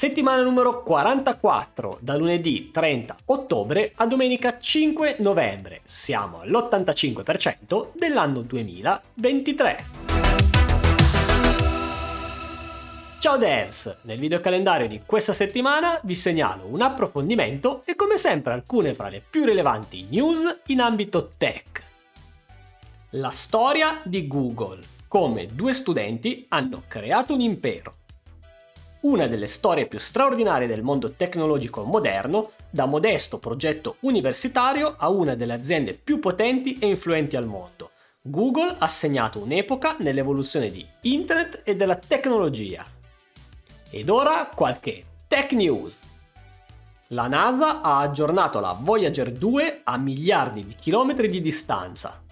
Settimana numero 44, da lunedì 30 ottobre a domenica 5 novembre. Siamo all'85% dell'anno 2023. Ciao Dance! Nel videocalendario di questa settimana vi segnalo un approfondimento e come sempre alcune fra le più rilevanti news in ambito tech. La storia di Google, come due studenti hanno creato un impero una delle storie più straordinarie del mondo tecnologico moderno, da modesto progetto universitario a una delle aziende più potenti e influenti al mondo. Google ha segnato un'epoca nell'evoluzione di Internet e della tecnologia. Ed ora qualche tech news. La NASA ha aggiornato la Voyager 2 a miliardi di chilometri di distanza.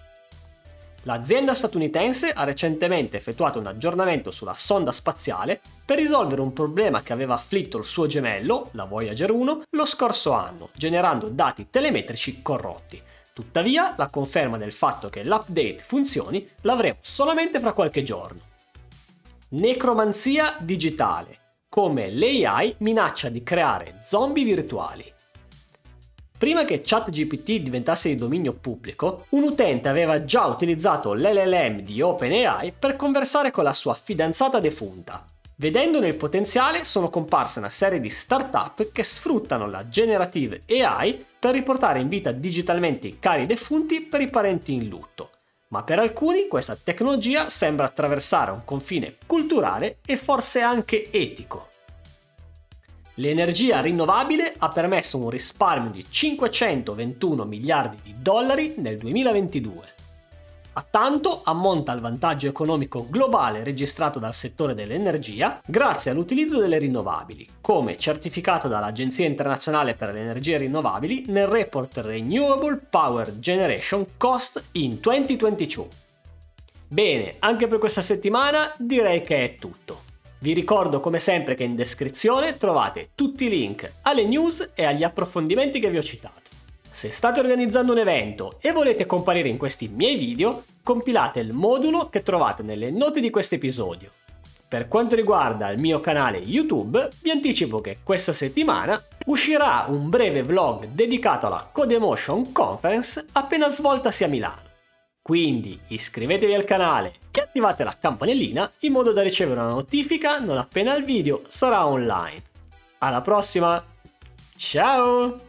L'azienda statunitense ha recentemente effettuato un aggiornamento sulla sonda spaziale per risolvere un problema che aveva afflitto il suo gemello, la Voyager 1, lo scorso anno, generando dati telemetrici corrotti. Tuttavia, la conferma del fatto che l'update funzioni l'avremo solamente fra qualche giorno. Necromanzia digitale. Come l'AI minaccia di creare zombie virtuali. Prima che ChatGPT diventasse di dominio pubblico, un utente aveva già utilizzato l'LLM di OpenAI per conversare con la sua fidanzata defunta. Vedendone il potenziale sono comparse una serie di startup che sfruttano la generative AI per riportare in vita digitalmente i cari defunti per i parenti in lutto. Ma per alcuni questa tecnologia sembra attraversare un confine culturale e forse anche etico. L'energia rinnovabile ha permesso un risparmio di 521 miliardi di dollari nel 2022. A tanto ammonta il vantaggio economico globale registrato dal settore dell'energia grazie all'utilizzo delle rinnovabili, come certificato dall'Agenzia internazionale per le energie rinnovabili nel report Renewable Power Generation Cost in 2022. Bene, anche per questa settimana direi che è tutto. Vi ricordo come sempre che in descrizione trovate tutti i link alle news e agli approfondimenti che vi ho citato. Se state organizzando un evento e volete comparire in questi miei video, compilate il modulo che trovate nelle note di questo episodio. Per quanto riguarda il mio canale YouTube, vi anticipo che questa settimana uscirà un breve vlog dedicato alla Codemotion Conference appena svoltasi a Milano. Quindi iscrivetevi al canale e attivate la campanellina in modo da ricevere una notifica non appena il video sarà online. Alla prossima! Ciao!